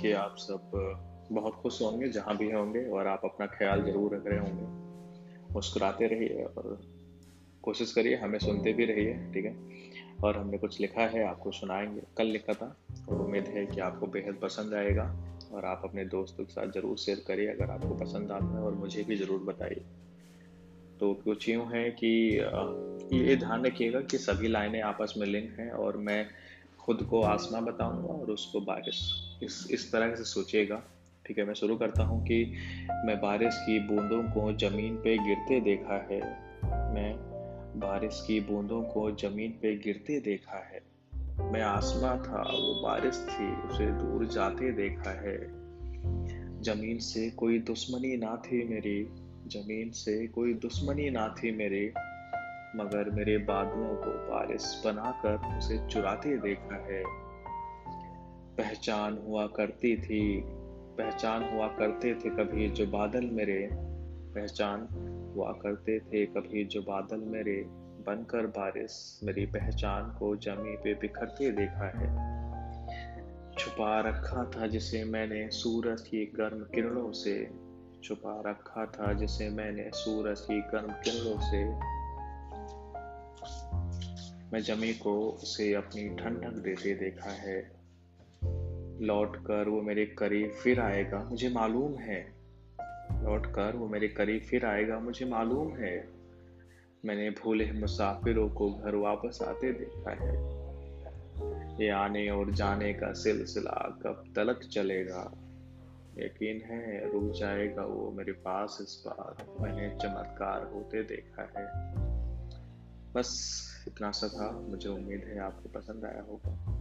कि आप सब बहुत खुश होंगे जहाँ भी होंगे और आप अपना ख्याल ज़रूर रख रहे होंगे। मुस्कुराते रहिए और कोशिश करिए, हमें सुनते भी रहिए, ठीक है? और हमने कुछ लिखा है, आपको सुनाएँगे। कल लिखा था, और उम्मीद है कि आपको बेहद पसंद आएगा और आप अपने दोस्तों के साथ ज़रूर शेयर करिए अगर आपको पसंद आता है और मुझे भी ज़रूर बताइए। तो कुछ यूँ है कि ये ध्यान रखिएगा कि सभी लाइनें आपस में लिंक हैं और मैं खुद को आसमां बताऊँगा और उसको बारिश इस इस तरह से सोचेगा। ठीक है, मैं शुरू करता हूँ कि मैं बारिश की बूंदों को ज़मीन पे गिरते देखा है। मैं बारिश की बूंदों को ज़मीन पे गिरते देखा है। मैं आसमां था, वो बारिश थी, उसे दूर जाते देखा है। ज़मीन से कोई दुश्मनी ना थी मेरी, ज़मीन से कोई दुश्मनी ना थी मेरे, मगर मेरे बादलों को बारिश बनाकर उसे चुराते देखा है। पहचान हुआ करती थी, पहचान हुआ करते थे कभी जो बादल मेरे, पहचान हुआ करते थे कभी जो बादल मेरे, बनकर बारिश मेरी पहचान को जमी पे बिखरते देखा है। छुपा रखा था जिसे मैंने सूरज की गर्म किरणों से, छुपा रखा था जिसे मैंने सूरज की गर्म किरणों से। मैं जमी को उसे अपनी ठंडक देते देखा है। लौट कर वो मेरे करीब फिर आएगा। मुझे मालूम है। लौट कर वो मेरे करीब फिर आएगा। मुझे मालूम है। मैंने भूले मुसाफिरों को घर वापस आते देखा है। ये आने और जाने का सिलसिला कब तलक चलेगा? यकीन है, रुक जाएगा वो मेरे पास इस बार। मैंने चमत्कार होते देखा है। बस इतना सा था मुझे उम्मीद है आपको पसंद आया होगा।